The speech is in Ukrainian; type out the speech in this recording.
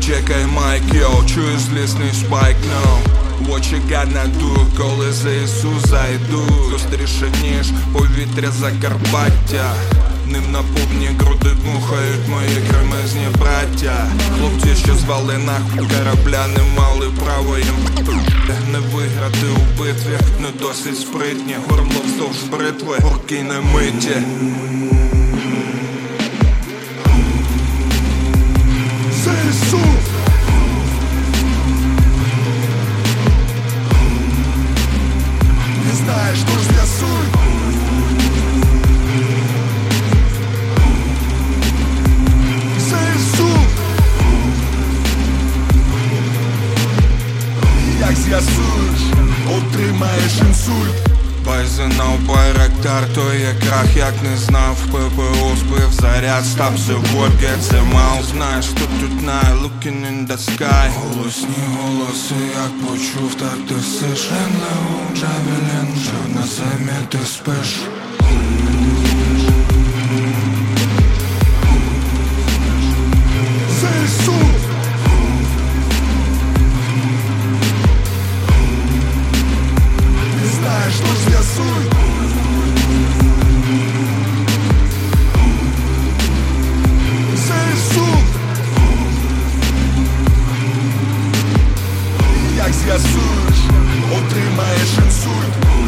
Чекай майк, йо, чую злісний спайк, но. What you got на дух, коли за Ісу зайду. Зустріше ніж повітря Закарпаття. Ним наповні груди дмухають мої кремезні браття. Хлопці, що звали нахуй корабля, не мали право їм Не виграти у битві, не досить спритні. Горло вздовж бритви, орки не миті. Як з'ясуєш, отримаєш інсульт. Байзенав байрактар, то є крах, як не знав. ППО збив заряд, стався це мал Знаєш, хто тут на looking in the sky. Голосні голоси, як почув, так ти сиш. Енлеу, Джавелін, жив на землі, ти спиш Як з'ясуєш, отримаєш інсульт